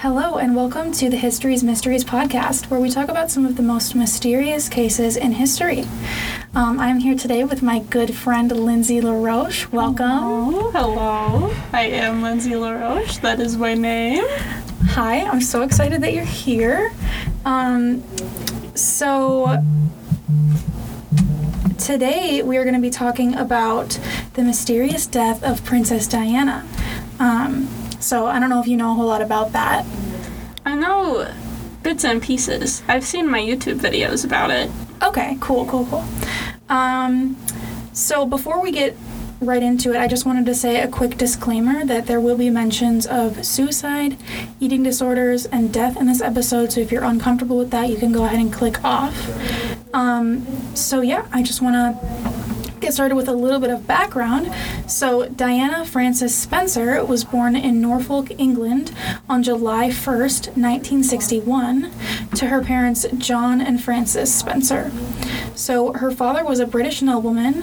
Hello, and welcome to the Histories Mysteries podcast, where we talk about some of the most mysterious cases in history. Um, I'm here today with my good friend Lindsay LaRoche. Welcome. Oh, hello. I am Lindsay LaRoche. That is my name. Hi, I'm so excited that you're here. Um, so, today we are going to be talking about the mysterious death of Princess Diana. Um, so, I don't know if you know a whole lot about that. I know bits and pieces. I've seen my YouTube videos about it. Okay, cool, cool, cool. Um, so before we get right into it, I just wanted to say a quick disclaimer that there will be mentions of suicide, eating disorders, and death in this episode. So if you're uncomfortable with that, you can go ahead and click off. Um, so yeah, I just want to get started with a little bit of background. So, Diana Frances Spencer was born in Norfolk, England on July 1st, 1961, to her parents John and Frances Spencer. So, her father was a British nobleman,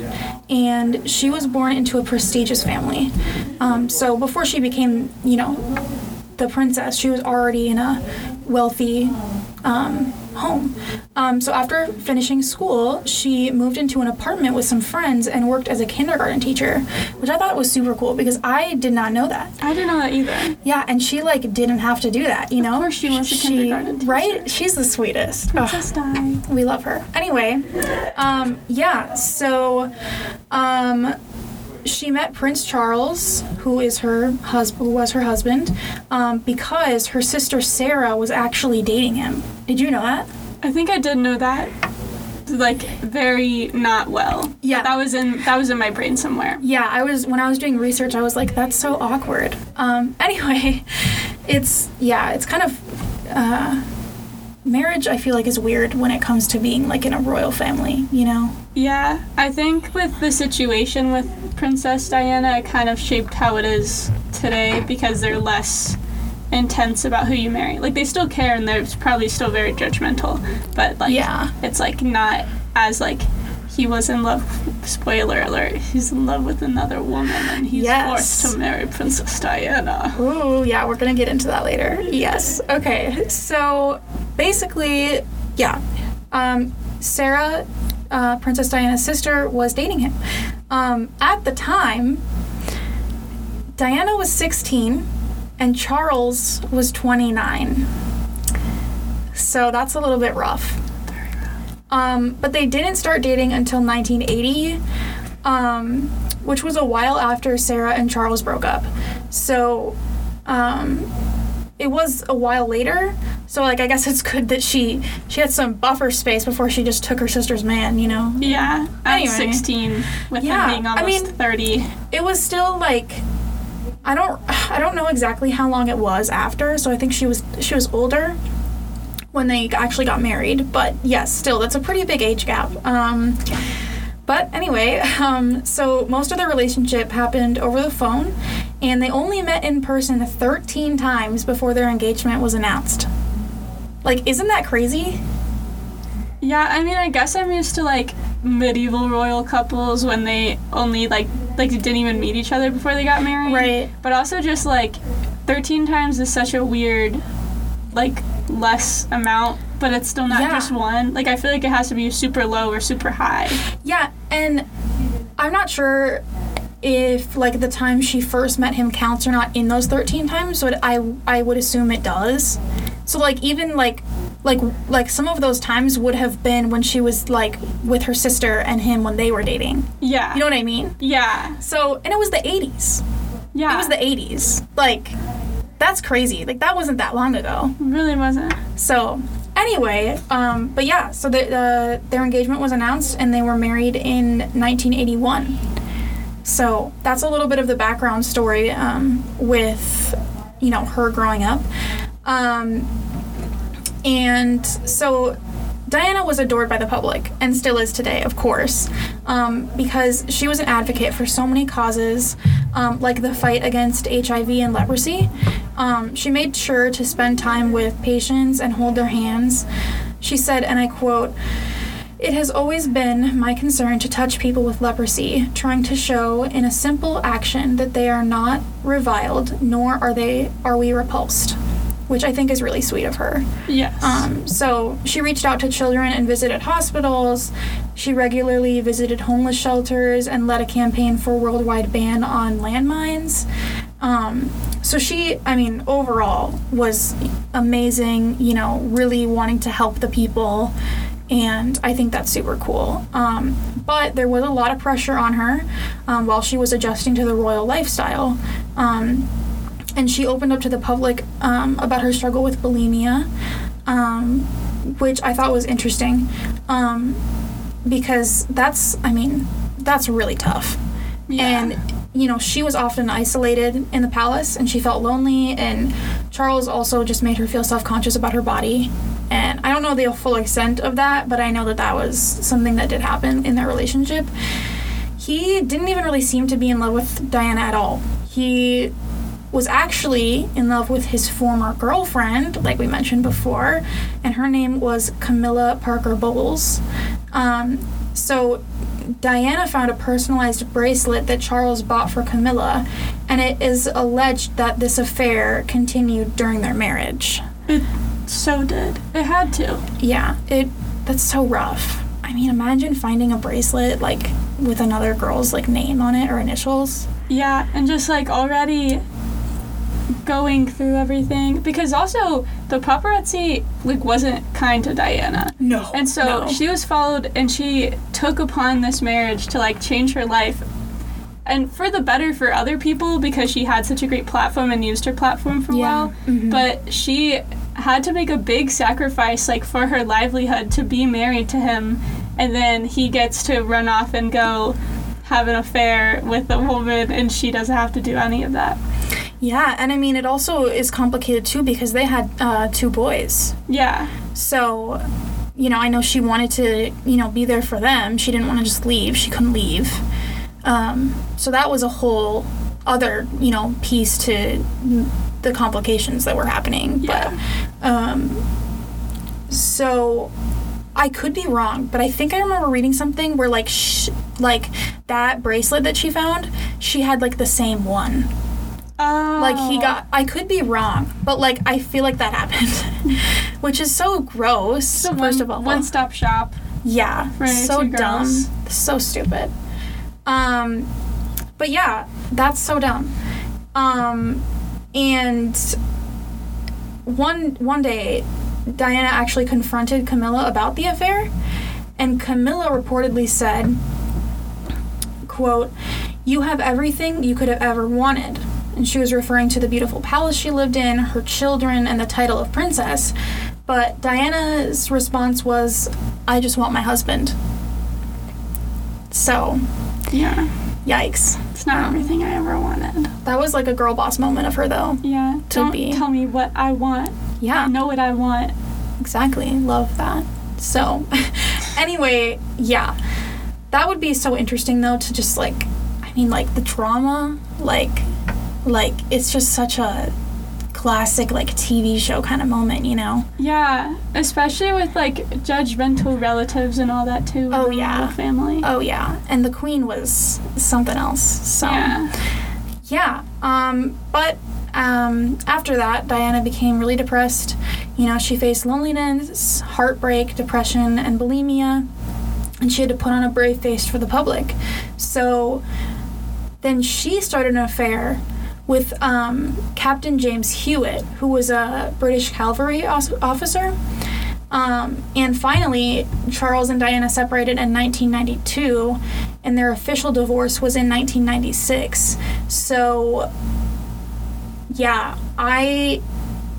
and she was born into a prestigious family. Um, so, before she became, you know, the princess, she was already in a wealthy um, home. Um, so after finishing school, she moved into an apartment with some friends and worked as a kindergarten teacher, which I thought was super cool because I did not know that. I didn't know that either. Yeah, and she like didn't have to do that, you know. Of course, she was a kindergarten teacher. right? She's the sweetest. Princess Di. We love her. Anyway, um, yeah. So, um, she met Prince Charles, who is her husband, who was her husband, um, because her sister Sarah was actually dating him. Did you know that? I think I did know that. Like very not well. Yeah. That was in that was in my brain somewhere. Yeah, I was when I was doing research, I was like, that's so awkward. Um, anyway, it's yeah, it's kind of uh, marriage. I feel like is weird when it comes to being like in a royal family. You know? Yeah, I think with the situation with Princess Diana, it kind of shaped how it is today because they're less intense about who you marry. Like they still care and they're probably still very judgmental, but like Yeah. it's like not as like he was in love. Spoiler alert: he's in love with another woman and he's Yes. forced to marry Princess Diana. Ooh, yeah, we're gonna get into that later. Yes. Okay. So basically, yeah, um, Sarah, uh, Princess Diana's sister, was dating him. Um, at the time, Diana was 16 and Charles was 29. So that's a little bit rough. Um, but they didn't start dating until 1980, um, which was a while after Sarah and Charles broke up. So um, it was a while later. So like I guess it's good that she she had some buffer space before she just took her sister's man. You know, Yeah, at Anyway. 16, with Yeah, him being I mean- 30. it was still like I don't I don't know exactly how long it was after. So I think she was she was older when they actually got married. But yes, still that's a pretty big age gap. Um, but anyway, um, so most of their relationship happened over the phone, and they only met in person 13 times before their engagement was announced. Like, isn't that crazy? Yeah, I mean, I guess I'm used to like medieval royal couples when they only like like didn't even meet each other before they got married. Right. But also just like 13 times is such a weird like less amount, but it's still not Yeah. just one. Like I feel like it has to be super low or super high. Yeah, and I'm not sure if like the time she first met him counts or not in those 13 times, but I I would assume it does. So like even like like like some of those times would have been when she was like with her sister and him when they were dating. Yeah. You know what I mean? yeah. So and it was the 80s. Yeah. It was the 80s. Like that's crazy. Like that wasn't that long ago. It really wasn't. So anyway, um, but yeah, so the, their engagement was announced and they were married in 1981. So that's a little bit of the background story um, with, you know, her growing up. Um, and so Diana was adored by the public and still is today, of course, um, because she was an advocate for so many causes, um, like the fight against HIV and leprosy. Um, she made sure to spend time with patients and hold their hands. She said, and I quote, It has always been my concern to touch people with leprosy, trying to show in a simple action that they are not reviled, nor are they are we repulsed. which I think is really sweet of her. Yes. Um, so she reached out to children and visited hospitals. She regularly visited homeless shelters and led a campaign for a worldwide ban on landmines. Um, so she, I mean, overall was amazing, you know, really wanting to help the people. And I think that's super cool. Um, but there was a lot of pressure on her um, while she was adjusting to the royal lifestyle. Um, and she opened up to the public um, about her struggle with bulimia, um, which I thought was interesting um, because that's, I mean, that's really tough. Yeah. And, you know, she was often isolated in the palace and she felt lonely, and Charles also just made her feel self conscious about her body. And I don't know the full extent of that, but I know that that was something that did happen in their relationship. He didn't even really seem to be in love with Diana at all. He was actually in love with his former girlfriend, like we mentioned before, and her name was Camilla Parker Bowles. Um, so Diana found a personalized bracelet that Charles bought for Camilla, and it is alleged that this affair continued during their marriage. it so did. It had to. Yeah, it that's so rough. I mean, imagine finding a bracelet like with another girl's like name on it or initials. Yeah, and just like already going through everything because also the paparazzi like wasn't kind to Diana. No. And so she was followed and she took upon this marriage to like change her life and for the better for other people because she had such a great platform and used her platform for a Yeah. while. Mhm. But she had to make a big sacrifice like for her livelihood to be married to him and then he gets to run off and go have an affair with a woman and she doesn't have to do any of that. Yeah, and I mean it also is complicated too because they had uh, two boys. Yeah. So, you know, I know she wanted to, you know, be there for them. She didn't want to just leave. She couldn't leave. Um, so that was a whole other, you know, piece to the complications that were happening. Yeah. But, um, so I could be wrong, but I think I remember reading something where like, sh- like that bracelet that she found, she had like the same one. Oh. Like he got, I could be wrong, but like I feel like that happened, which is so gross. So first one, of all, one stop shop. yeah, so dumb, girls. so stupid. Um, but yeah, that's so dumb. Um, and one one day, Diana actually confronted Camilla about the affair, and Camilla reportedly said, "quote You have everything you could have ever wanted." And she was referring to the beautiful palace she lived in, her children, and the title of princess. But Diana's response was, I just want my husband. So, Yeah. yikes. It's not Um, everything I ever wanted. That was like a girl boss moment of her, though. Yeah. to Don't be. tell me what I want. Yeah. I know what I want. Exactly. Love that. So, anyway, yeah. That would be so interesting though to just like I mean like the drama, like like it's just such a classic like TV show kind of moment, you know. Yeah. Especially with like judgmental relatives and all that too. Oh, the yeah. Family. Oh yeah. And the queen was something else. So Yeah. yeah. Um but um, after that, Diana became really depressed. You know, she faced loneliness, heartbreak, depression, and bulimia, and she had to put on a brave face for the public. So then she started an affair with um, Captain James Hewitt, who was a British cavalry officer. Um, and finally, Charles and Diana separated in 1992, and their official divorce was in 1996. So, yeah, I,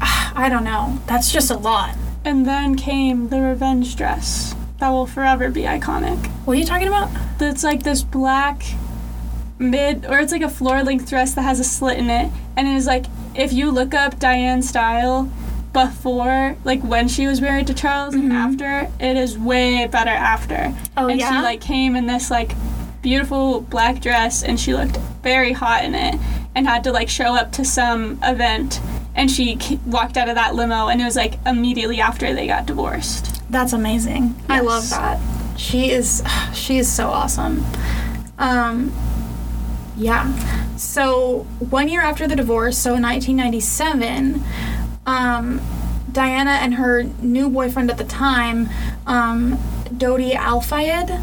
I don't know. That's just a lot. And then came the revenge dress. That will forever be iconic. What are you talking about? That's like this black mid or it's like a floor length dress that has a slit in it. And it is like if you look up Diane's style before, like when she was married to Charles and Mhm. after, it is way better after. Oh and yeah. she like came in this like beautiful black dress and she looked very hot in it and had to like show up to some event and she k- walked out of that limo and it was like immediately after they got divorced. That's amazing. I love that. She is she is so awesome. Um yeah. So, one year after the divorce, so in 1997, um, Diana and her new boyfriend at the time, um, Dodi Al Fayed.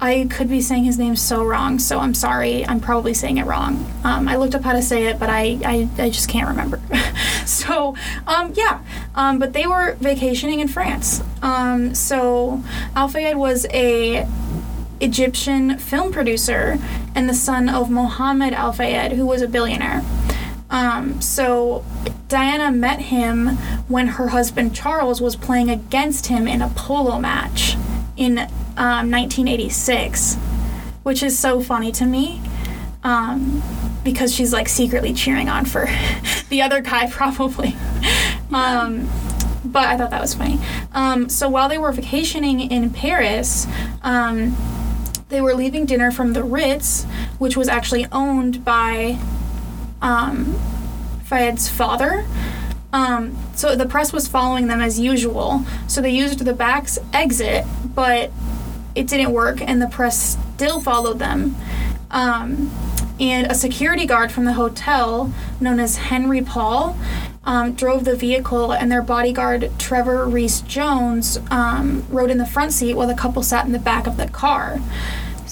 I could be saying his name so wrong, so I'm sorry. I'm probably saying it wrong. Um, I looked up how to say it, but I, I, I just can't remember. so, um, yeah. Um, but they were vacationing in France. Um, so, Al Fayed was a Egyptian film producer and the son of Mohammed Al Fayed, who was a billionaire. Um, so Diana met him when her husband Charles was playing against him in a polo match in um, 1986, which is so funny to me. Um, because she's like secretly cheering on for the other guy, probably. Um, but I thought that was funny. Um, so while they were vacationing in Paris, um, they were leaving dinner from the Ritz, which was actually owned by um, Fayed's father. Um, so the press was following them as usual. So they used the back's exit, but it didn't work, and the press still followed them. Um, and a security guard from the hotel, known as Henry Paul, um, drove the vehicle, and their bodyguard, Trevor Rees Jones, um, rode in the front seat while the couple sat in the back of the car.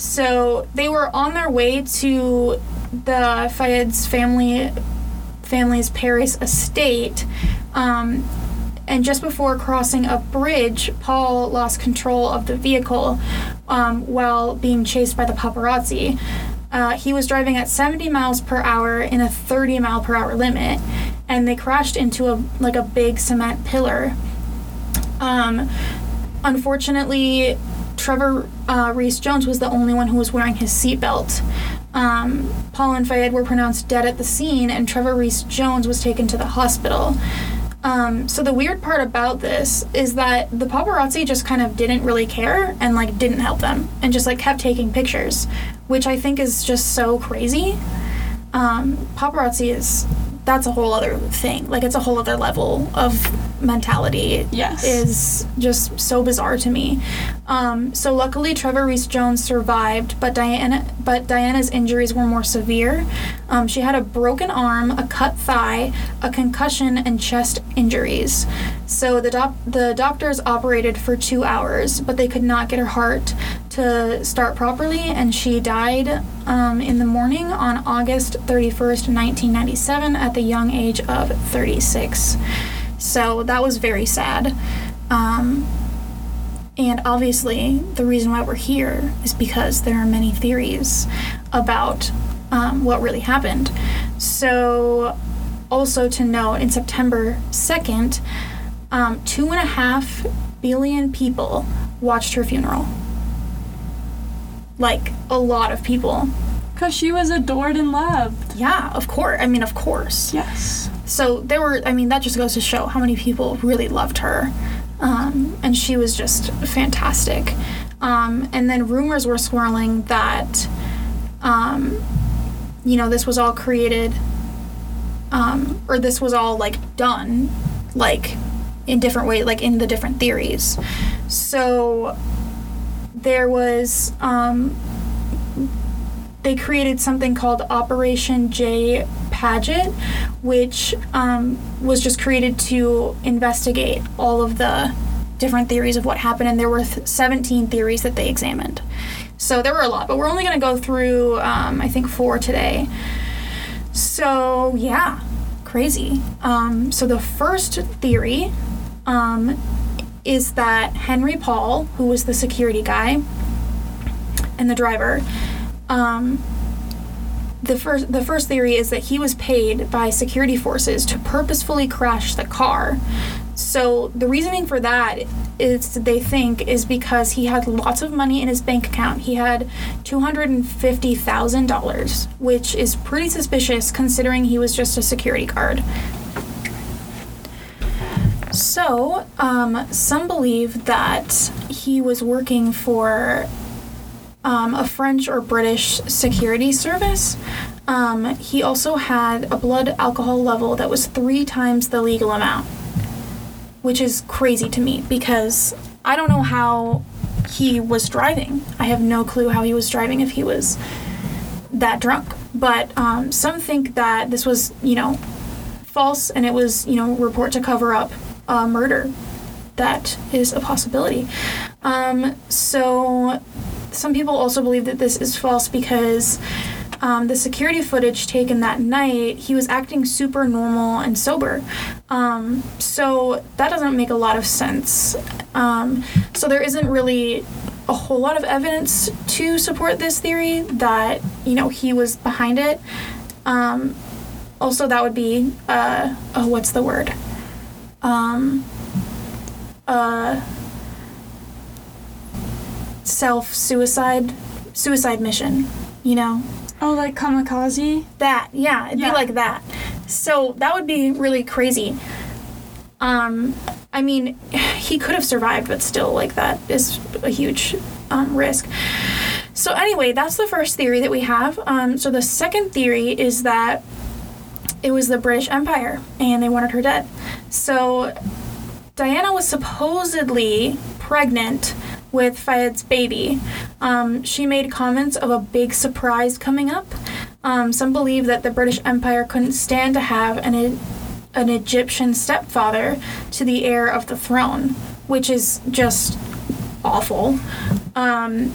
So they were on their way to the Fayed's family family's Paris estate. Um, and just before crossing a bridge, Paul lost control of the vehicle um, while being chased by the paparazzi. Uh, he was driving at 70 miles per hour in a 30 mile per hour limit, and they crashed into a like a big cement pillar. Um, unfortunately, Trevor uh, Rees Jones was the only one who was wearing his seatbelt. Um, Paul and Fayed were pronounced dead at the scene, and Trevor Rees Jones was taken to the hospital. Um, so the weird part about this is that the paparazzi just kind of didn't really care and like didn't help them and just like kept taking pictures, which I think is just so crazy. Um, paparazzi is that's a whole other thing. Like it's a whole other level of mentality. Yes. Is just so bizarre to me. Um, so luckily Trevor Rees Jones survived, but Diana but Diana's injuries were more severe. Um, she had a broken arm, a cut thigh, a concussion, and chest injuries. So the doc- the doctors operated for two hours, but they could not get her heart to start properly, and she died um, in the morning on August 31st, 1997, at the young age of 36. So that was very sad. Um, and obviously, the reason why we're here is because there are many theories about um, what really happened. So, also to note, in September 2nd, um, two and a half billion people watched her funeral. Like, a lot of people. Because she was adored and loved. Yeah, of course. I mean, of course. Yes. So there were, I mean, that just goes to show how many people really loved her. Um, and she was just fantastic. Um, and then rumors were swirling that, um, you know, this was all created, um, or this was all like done, like in different ways, like in the different theories. So there was, um, they created something called Operation J Paget, which um, was just created to investigate all of the different theories of what happened, and there were th- 17 theories that they examined. So there were a lot, but we're only going to go through, um, I think, four today. So, yeah, crazy. Um, so the first theory um, is that Henry Paul, who was the security guy and the driver, um, the first the first theory is that he was paid by security forces to purposefully crash the car. So the reasoning for that is they think is because he had lots of money in his bank account. He had two hundred and fifty thousand dollars, which is pretty suspicious considering he was just a security guard. So, um, some believe that he was working for um, a French or British security service. Um, he also had a blood alcohol level that was three times the legal amount, which is crazy to me because I don't know how he was driving. I have no clue how he was driving if he was that drunk. But um, some think that this was, you know, false and it was, you know, report to cover up a murder. That is a possibility. Um, so, some people also believe that this is false because um, the security footage taken that night, he was acting super normal and sober. Um, so that doesn't make a lot of sense. Um, so there isn't really a whole lot of evidence to support this theory that you know he was behind it. Um, also, that would be uh, oh, what's the word? Um, uh, self suicide suicide mission. You know, Oh, like kamikaze? that yeah it'd Yeah. be like that so that would be really crazy um i mean he could have survived but still like that is a huge um, risk so anyway that's the first theory that we have um, so the second theory is that it was the british empire and they wanted her dead so Diana was supposedly pregnant with Fayed's baby. Um, she made comments of a big surprise coming up. Um, some believe that the British Empire couldn't stand to have an, an Egyptian stepfather to the heir of the throne, which is just awful. Um,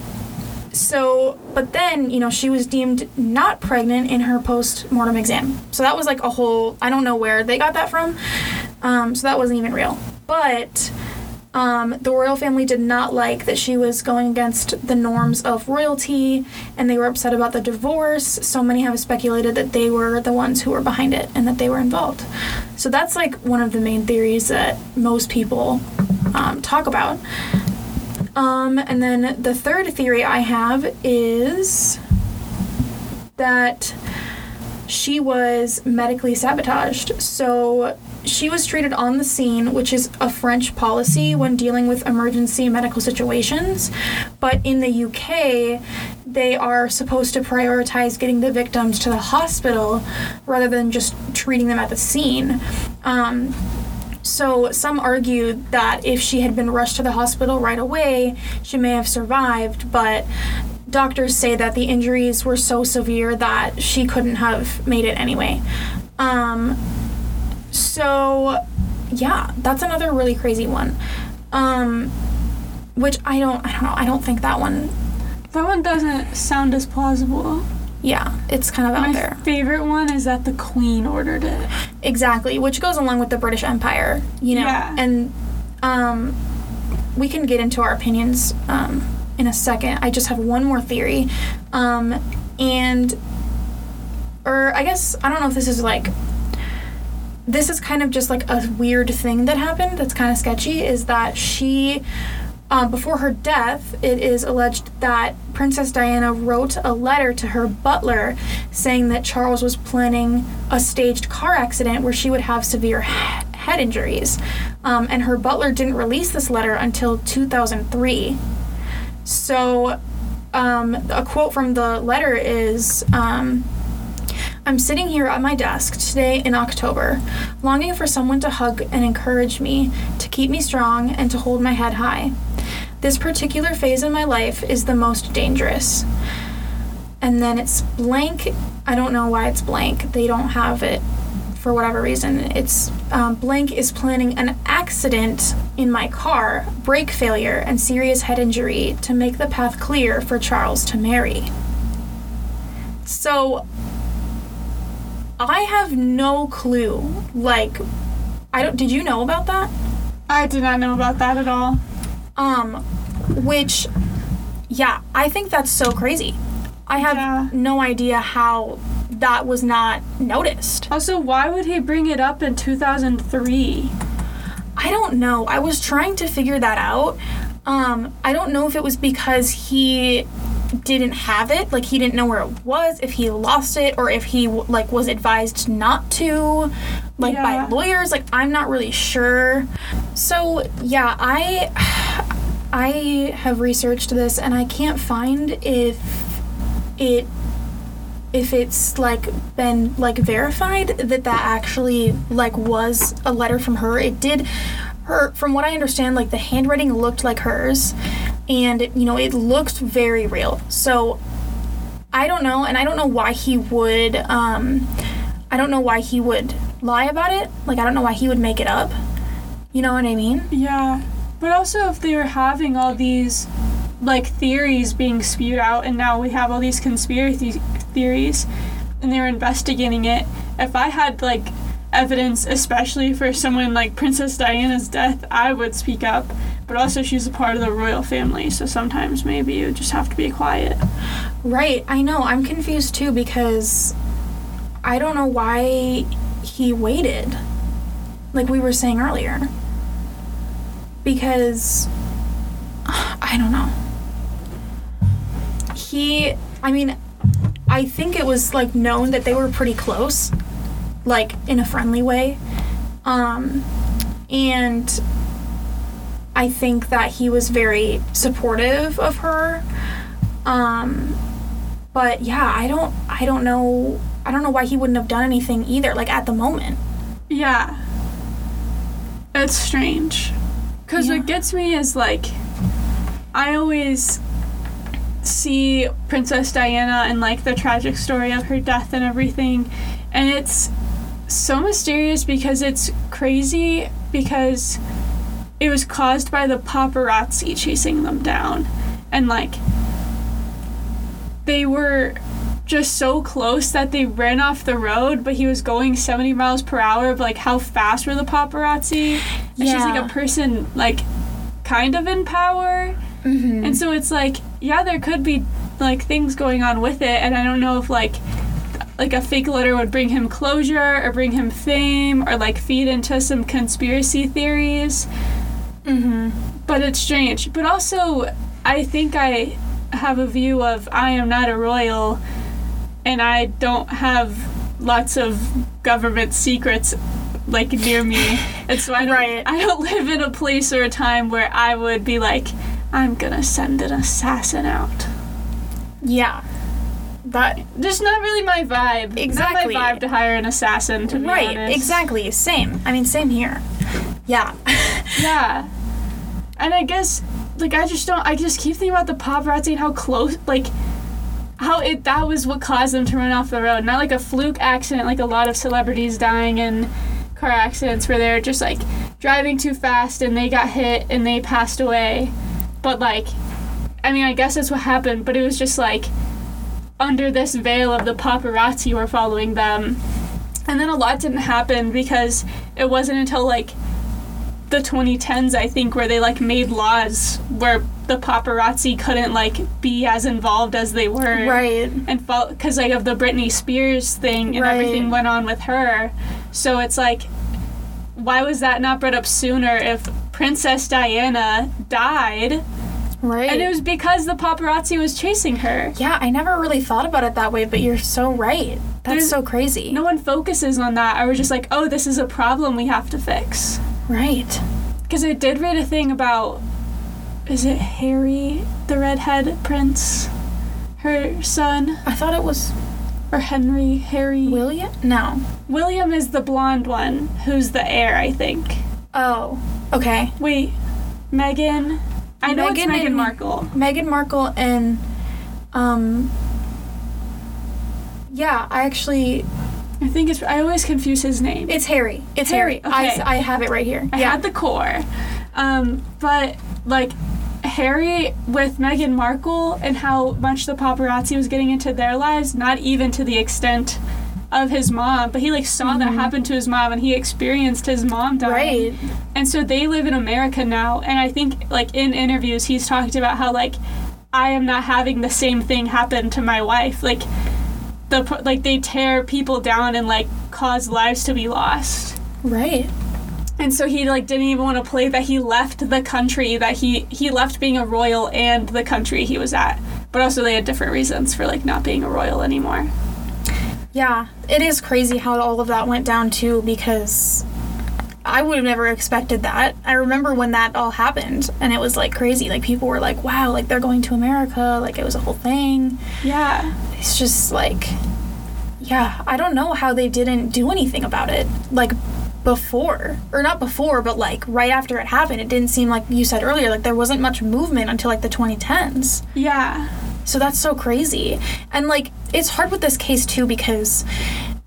so, but then, you know, she was deemed not pregnant in her post mortem exam. So that was like a whole, I don't know where they got that from. Um, so that wasn't even real. But um, the royal family did not like that she was going against the norms of royalty and they were upset about the divorce. So many have speculated that they were the ones who were behind it and that they were involved. So that's like one of the main theories that most people um, talk about. Um, and then the third theory I have is that she was medically sabotaged. So she was treated on the scene, which is a French policy when dealing with emergency medical situations. But in the UK, they are supposed to prioritize getting the victims to the hospital rather than just treating them at the scene. Um, so some argued that if she had been rushed to the hospital right away, she may have survived, but doctors say that the injuries were so severe that she couldn't have made it anyway. Um, so yeah, that's another really crazy one. Um, which I don't, I don't know, I don't think that one. That one doesn't sound as plausible. Yeah, it's kind of out My there. My favorite one is that the queen ordered it. Exactly, which goes along with the British Empire, you know. Yeah. And um, we can get into our opinions um, in a second. I just have one more theory. Um, and, or I guess, I don't know if this is like, this is kind of just like a weird thing that happened that's kind of sketchy is that she. Uh, before her death, it is alleged that Princess Diana wrote a letter to her butler saying that Charles was planning a staged car accident where she would have severe he- head injuries. Um, and her butler didn't release this letter until 2003. So, um, a quote from the letter is um, I'm sitting here at my desk today in October, longing for someone to hug and encourage me, to keep me strong, and to hold my head high. This particular phase in my life is the most dangerous. And then it's blank. I don't know why it's blank. They don't have it for whatever reason. It's um, blank is planning an accident in my car, brake failure, and serious head injury to make the path clear for Charles to marry. So I have no clue. Like, I don't. Did you know about that? I did not know about that at all. Um, which, yeah, I think that's so crazy. I have Yeah. no idea how that was not noticed. Also, why would he bring it up in 2003? I don't know. I was trying to figure that out. Um, I don't know if it was because he didn't have it, like he didn't know where it was, if he lost it, or if he like was advised not to, like Yeah. by lawyers. Like I'm not really sure. So yeah, I I have researched this and I can't find if it if it's like been like verified that that actually like was a letter from her it did her from what i understand like the handwriting looked like hers and you know it looked very real so i don't know and i don't know why he would um i don't know why he would lie about it. Like I don't know why he would make it up. You know what I mean? Yeah. But also, if they were having all these like theories being spewed out, and now we have all these conspiracy theories, and they were investigating it, if I had like evidence, especially for someone like Princess Diana's death, I would speak up. But also, she's a part of the royal family, so sometimes maybe you just have to be quiet. Right. I know. I'm confused too because I don't know why he waited. Like we were saying earlier. Because I don't know. He I mean I think it was like known that they were pretty close like in a friendly way. Um and I think that he was very supportive of her. Um but yeah, I don't I don't know I don't know why he wouldn't have done anything either like at the moment. Yeah. It's strange. Because Yeah. what gets me is like, I always see Princess Diana and like the tragic story of her death and everything. And it's so mysterious because it's crazy because it was caused by the paparazzi chasing them down. And like, they were just so close that they ran off the road, but he was going 70 miles per hour. But like, how fast were the paparazzi? And she's like a person, like, kind of in power. Mm-hmm. And so it's like, yeah, there could be like things going on with it, and I don't know if like like a fake letter would bring him closure or bring him fame or like feed into some conspiracy theories. mm-hmm. But it's strange. But also, I think I have a view of I am not a royal, and I don't have lots of government secrets like near me, and so I don't. Right. I don't live in a place or a time where I would be like, I'm gonna send an assassin out. Yeah. That Just not really my vibe. Exactly. Not my vibe to hire an assassin. To be right, exactly. Same. I mean same here. Yeah. Yeah. And I guess like I just don't I just keep thinking about the paparazzi and how close like how it that was what caused them to run off the road. Not like a fluke accident like a lot of celebrities dying in car accidents where they're just like driving too fast and they got hit and they passed away. But like I mean I guess that's what happened, but it was just like under this veil of the paparazzi were following them. And then a lot didn't happen because it wasn't until like the 2010s I think where they like made laws where the paparazzi couldn't like be as involved as they were right. and felt because like of the Britney Spears thing and Right. everything went on with her so it's like why was that not brought up sooner if Princess Diana died Right. and it was because the paparazzi was chasing her yeah, I never really thought about it that way, but you're so right. That's There's- so crazy. no one focuses on that I was just like oh this is a problem we have to fix Right. Because I did read a thing about, is it Harry, the redhead prince, her son, I thought it was or Henry, Harry? William? No. William is the blonde one, who's the heir, I think. Oh. Okay. Wait, Meghan. I know it's Meghan Meghan Markle. Meghan Markle and um Yeah, I actually I think it's. I always confuse his name. it's Harry. It's Harry, Harry. okay. I, I have it right here. I yeah. had the core, um, but like Harry with Meghan Markle and how much the paparazzi was getting into their lives, not even to the extent of his mom, but he like saw that happen to his mom and he experienced his mom dying. Mm-hmm. right. And so they live in America now, and I think like in interviews he's talked about how like I am not having the same thing happen to my wife, like. The, like they tear people down and like cause lives to be lost. Right. And so he like didn't even want to play that he left the country that he he left being a royal and the country he was at. But also they had different reasons for like not being a royal anymore. Yeah. It is crazy how all of that went down too because I would have never expected that. I remember when that all happened and it was like crazy. Like people were like, "Wow, like they're going to America." Like it was a whole thing. Yeah. It's just like yeah, I don't know how they didn't do anything about it. Like before or not before but like right after it happened it didn't seem like you said earlier like there wasn't much movement until like the 2010s Yeah. So that's so crazy. And like it's hard with this case too because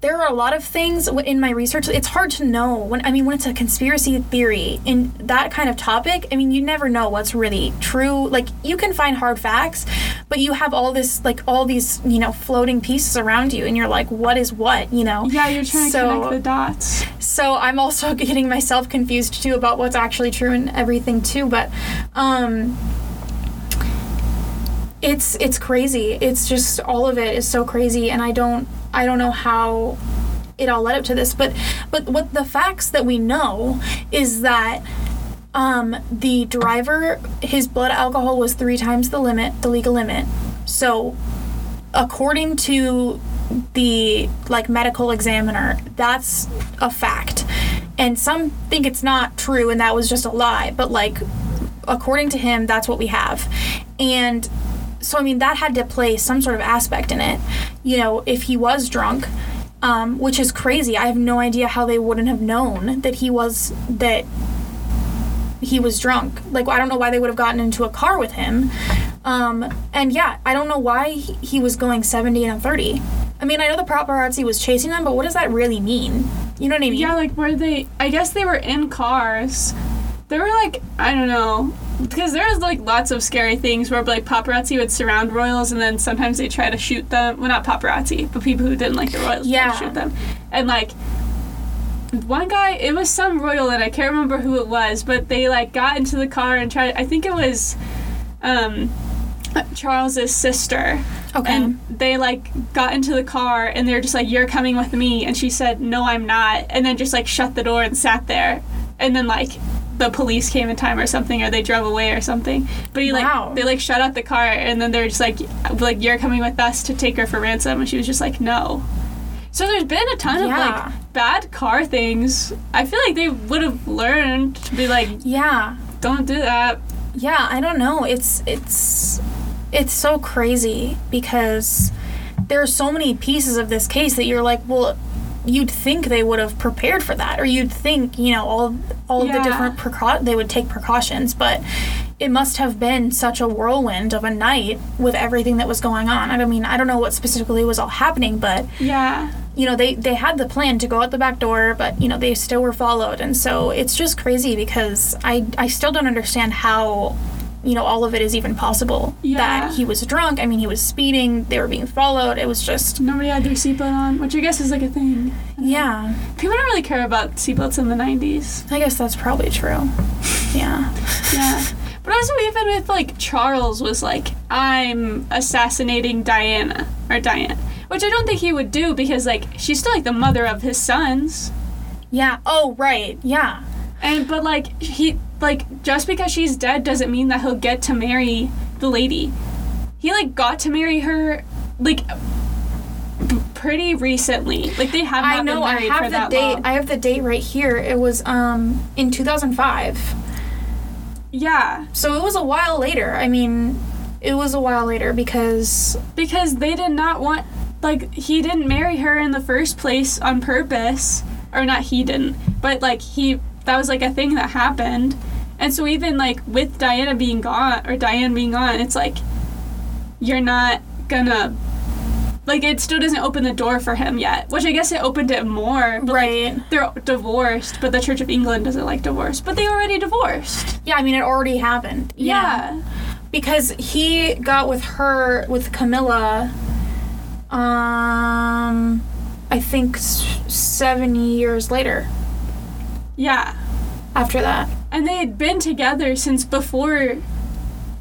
there are a lot of things in my research. It's hard to know when I mean when it's a conspiracy theory in that kind of topic. I mean, you never know what's really true. Like you can find hard facts, but you have all this like all these you know floating pieces around you, and you're like, what is what? You know? Yeah, you're trying So- to connect the dots. so I'm also getting myself confused too about what's actually true and everything too. But um, it's it's crazy. It's just all of it is so crazy, and I don't I don't know how it all led up to this. But but what the facts that we know is that. Um, the driver, his blood alcohol was three times the limit, the legal limit. So, according to the like medical examiner that's a fact and some think it's not true and that was just a lie but like according to him that's what we have and so i mean that had to play some sort of aspect in it you know if he was drunk um, which is crazy i have no idea how they wouldn't have known that he was that he was drunk. Like I don't know why they would have gotten into a car with him. Um, and yeah, I don't know why he, was going 70 and 30. I mean, I know the paparazzi was chasing them, but what does that really mean? You know what I mean? Yeah, like where they I guess they were in cars. They were like I don't know because there was like lots of scary things where like paparazzi would surround royals and then sometimes they try to shoot them. Well, not paparazzi, but people who didn't like the royals would Yeah. shoot them. And like one guy, it was some royal and I can't remember who it was, but they like got into the car and tried. I think it was um, Charles's sister. Okay. And they like got into the car and they were just like, "You're coming with me," and she said, "No, I'm not," and then just like shut the door and sat there. And then like the police came in time or something, or they drove away or something. But he like Wow. they like shut out the car and then they're just like, "Like you're coming with us to take her for ransom," and she was just like, "No." So there's been a ton of like bad car things. I feel like they would have learned to be like, yeah. "Don't do that." Yeah, I don't know. It's it's it's so crazy because there are so many pieces of this case that you're like, well, you'd think they would have prepared for that, or you'd think, you know, all all of Yeah. the different precau- they would take precautions, but it must have been such a whirlwind of a night with everything that was going on. I don't mean, I don't know what specifically was all happening, but Yeah. you know, they they had the plan to go out the back door, but you know, they still were followed, and so it's just crazy because I I still don't understand how you know all of it is even possible Yeah. that he was drunk. I mean he was speeding. They were being followed. It was just Nobody had their seatbelt on, which I guess is like a thing. yeah. People don't really care about seatbelts in the 90s. i guess that's probably true. Yeah. Yeah. But also, even with like Charles was like, I'm assassinating Diana or Diane, which I don't think he would do because like she's still like the mother of his sons, yeah. Oh right. Yeah. And but like he like just because she's dead doesn't mean that he'll get to marry the lady. He like got to marry her like pretty recently. Like they have not i know been i have the date long. i have the date right here it was um in 2005 yeah. so it was a while later i mean it was a while later because because they did not want like he didn't marry her in the first place on purpose or not he didn't but like he that was like a thing that happened and so even like with diana being gone or diane being gone it's like you're not gonna like it still doesn't open the door for him yet which i guess it opened it more but right like they're divorced but the church of england doesn't like divorce but they already divorced Yeah, I mean, it already happened. yeah, Because he got with her, with Camilla, um, I think s- seven years later yeah. after that. And they had been together since before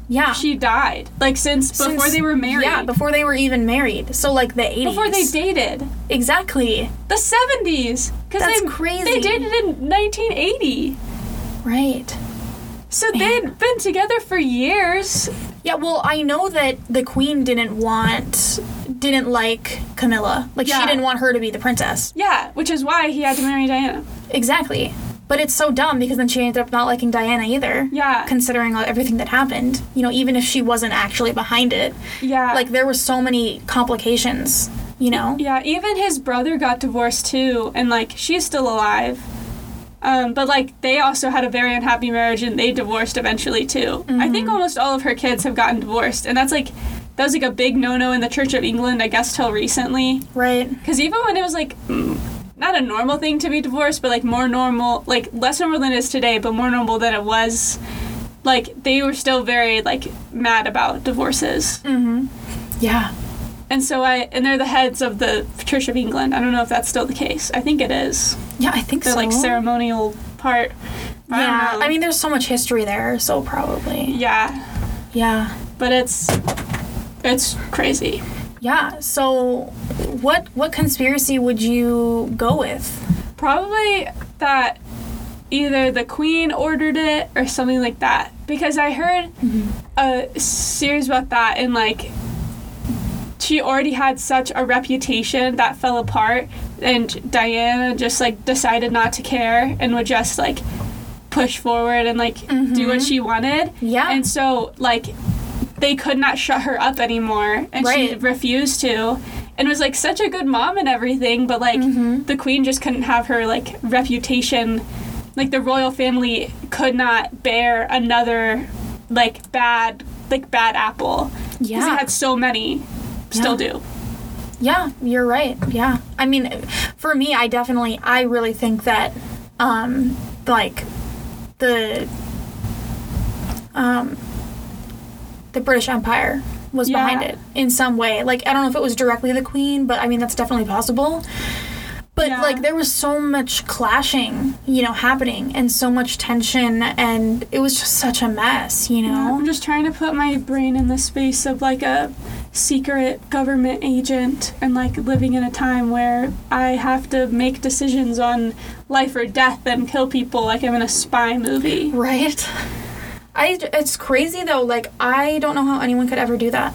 Yeah. she died. Like since before Since- they were married. Yeah, before they were even married. So, like the 80s. before they dated. Exactly. The seventies. Because That's they crazy. They dated in nineteen eighty. Right. So they'd been together for years. Yeah, well, I know that the queen didn't want, didn't like Camilla. Like, Yeah. she didn't want her to be the princess. Yeah, which is why he had to marry Diana. Exactly. But it's so dumb because then she ended up not liking Diana either. Yeah. Considering all- everything that happened. You know, even if she wasn't actually behind it. Yeah. Like, there were so many complications, you know? Yeah, even his brother got divorced too, and like she's still alive. Um, but like they also had a very unhappy marriage and they divorced eventually too. I think Mm-hmm. almost all of her kids have gotten divorced, and that's like that was like a big no-no in the Church of England, I guess, till recently. Right. Because even when it was like not a normal thing to be divorced, but like more normal, like less normal than it is today, but more normal than it was. Like they were still very like mad about divorces, Mm-hmm. Yeah. and so I and they're the heads of the Church of England. I don't know if that's still the case. I think it is. Yeah, I think The so. like ceremonial part. I Yeah. I mean, there's so much history there, so probably. yeah, Yeah. but it's it's crazy. Yeah. So, what what conspiracy would you go with? Probably that either the queen ordered it or something like that. Because I heard mm-hmm. a series about that and like she already had such a reputation that fell apart and Diana just like decided not to care and would just like push forward and like do what mm-hmm. she wanted. Yeah. And so like they could not shut her up anymore and she refused to and was like such a good mom and everything but like Mm-hmm. the queen just couldn't have her like reputation like the royal family could not bear another like bad like bad apple because Yeah. they had so many still Yeah. do Yeah, you're right. Yeah. I mean, for me, I definitely, I really think that, um, like, the, um, the British Empire was Yeah. behind it in some way. Like, I don't know if it was directly the Queen, but I mean, that's definitely possible. But Yeah. like, there was so much clashing, you know, happening, and so much tension, and it was just such a mess, you know. i'm just trying to put my brain in the space of like a secret government agent and like living in a time where i have to make decisions on life or death and kill people like i'm in a spy movie Right. I, it's crazy though. Like I don't know how anyone could ever do that.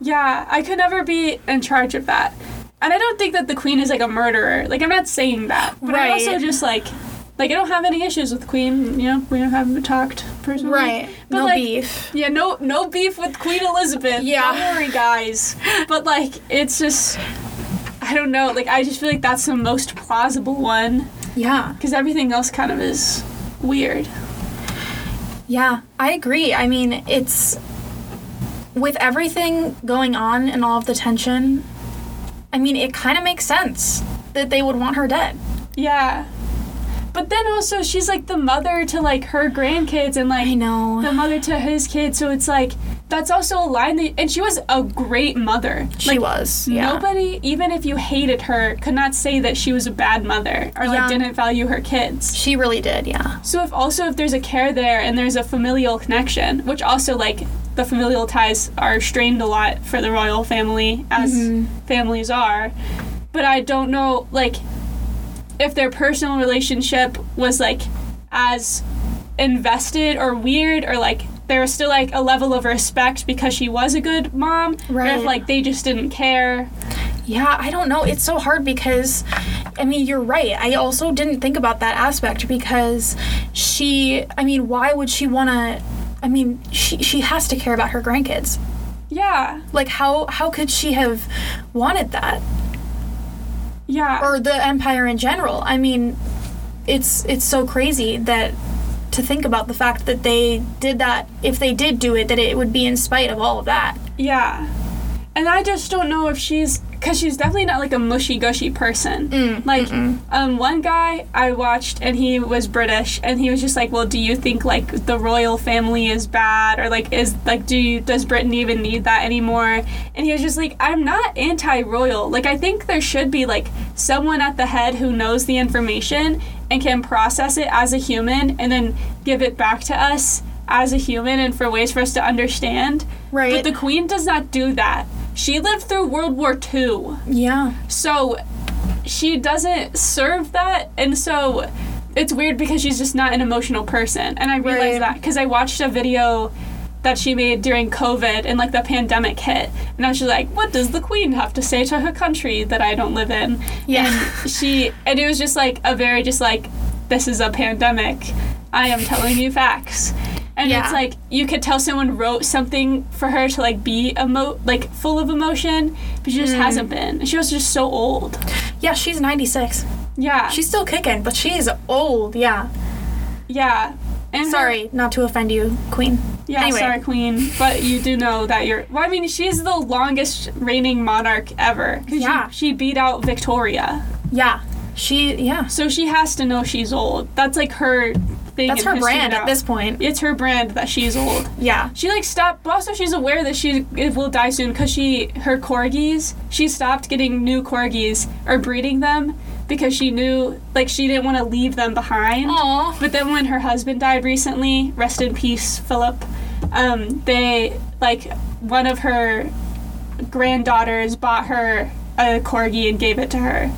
Yeah, I could never be in charge of that. And I don't think that the queen is like a murderer. Like I'm not saying that. But I also just like like I don't have any issues with the queen, you know, we don't have talked personally. But no like beef. yeah, no no beef with Queen Elizabeth. Yeah. Don't worry guys. But like it's just I don't know, like I just feel like that's the most plausible one Yeah. because everything else kind of is weird. Yeah. I agree. I mean, it's with everything going on and all of the tension. I mean, it kind of makes sense that they would want her dead. Yeah. But then also she's like the mother to like her grandkids and like I know. the mother to his kids. So it's like that's also a line that, and she was a great mother. She like, was. Yeah. Nobody, even if you hated her, could not say that she was a bad mother or like didn't value her kids. She really did. Yeah. So if also if there's a care there and there's a familial connection, which also like the familial ties are strained a lot for the royal family as Mhm. families are. But I don't know like if their personal relationship was like as invested or weird or like there was still like a level of respect because she was a good mom or Right. if like they just didn't care. Yeah, I don't know. It's so hard because, I mean, you're right. I also didn't think about that aspect because she, I mean, why would she want to? I mean, she she has to care about her grandkids. Yeah. Like, how how could she have wanted that, Yeah. or the empire in general? I mean, it's it's so crazy that to think about the fact that they did that. If they did do it, that it would be in spite of all of that. Yeah. And I just don't know if she's because she's definitely not like a mushy gushy person. Mm, like, um, one guy I watched and he was British and he was just like, "Well, do you think like the royal family is bad or like is like do you does Britain even need that anymore?" And he was just like, "I'm not anti-royal. Like, I think there should be like someone at the head who knows the information and can process it as a human and then give it back to us." As a human, and for ways for us to understand. Right. But the queen does not do that. She lived through World War II. Yeah. So she doesn't serve that. And so it's weird because she's just not an emotional person. And I realized Right. that because I watched a video that she made during COVID and like the pandemic hit. And I was just like, what does the queen have to say to her country that I don't live in? Yeah. And she, and it was just like a very just like, this is a pandemic. I am telling you facts. And Yeah. it's like you could tell someone wrote something for her to like be emo like full of emotion, but she just Mm. hasn't been. She was just so old. Yeah, she's 96. Yeah. She's still kicking, but she's old. Yeah. yeah. And her- Sorry, not to offend you, Queen. Yeah, Anyway. sorry, Queen, but you do know that you're. Well, I mean, she's the longest reigning monarch ever. Yeah. She, she beat out Victoria, Yeah. She, yeah. so she has to know she's old. That's like her thing. That's her brand now. at this point. It's her brand that she's old. Yeah. She like stopped. But also, she's aware that she will die soon because she her corgis. She stopped getting new corgis or breeding them because she knew like she didn't want to leave them behind. Aw. But then when her husband died recently, rest in peace, Philip. Um, they like one of her granddaughters bought her a corgi and gave it to her,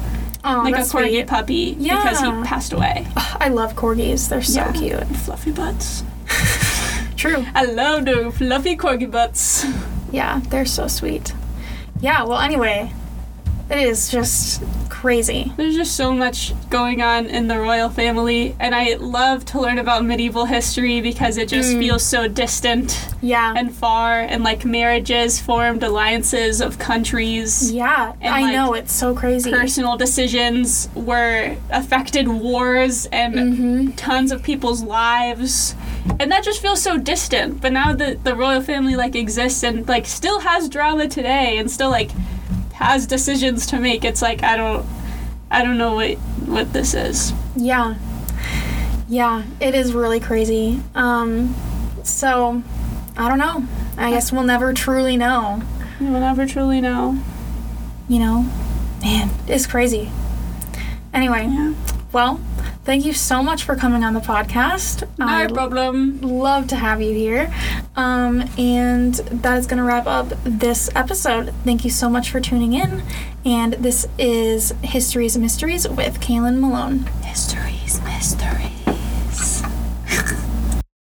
Aw, like a corgi sweet. puppy, because he passed away. I love corgis. They're so Yeah. cute. Fluffy butts. True. I love the fluffy corgi butts. Yeah, they're so sweet. Yeah, well, anyway, it is just crazy. There's just so much going on in the royal family, and I love to learn about medieval history because it just Mm. feels so distant Yeah. and far, and like marriages formed alliances of countries. yeah, and, I like, know. It's so crazy. Personal decisions were affected wars and mm-hmm. tons of people's lives. And that just feels so distant. But now that the royal family like exists and like still has drama today and still like has decisions to make, it's like I don't I don't know what what this is. Yeah. Yeah, it is really crazy. Um, so, I don't know. I guess we'll never truly know. We'll never truly know. You know? Man, it's crazy. Anyway, Yeah. well, thank you so much for coming on the podcast. No I problem. love to have you here. Um, and that is going to wrap up this episode. Thank you so much for tuning in. And this is Histories and Mysteries with Kaylin Malone. History.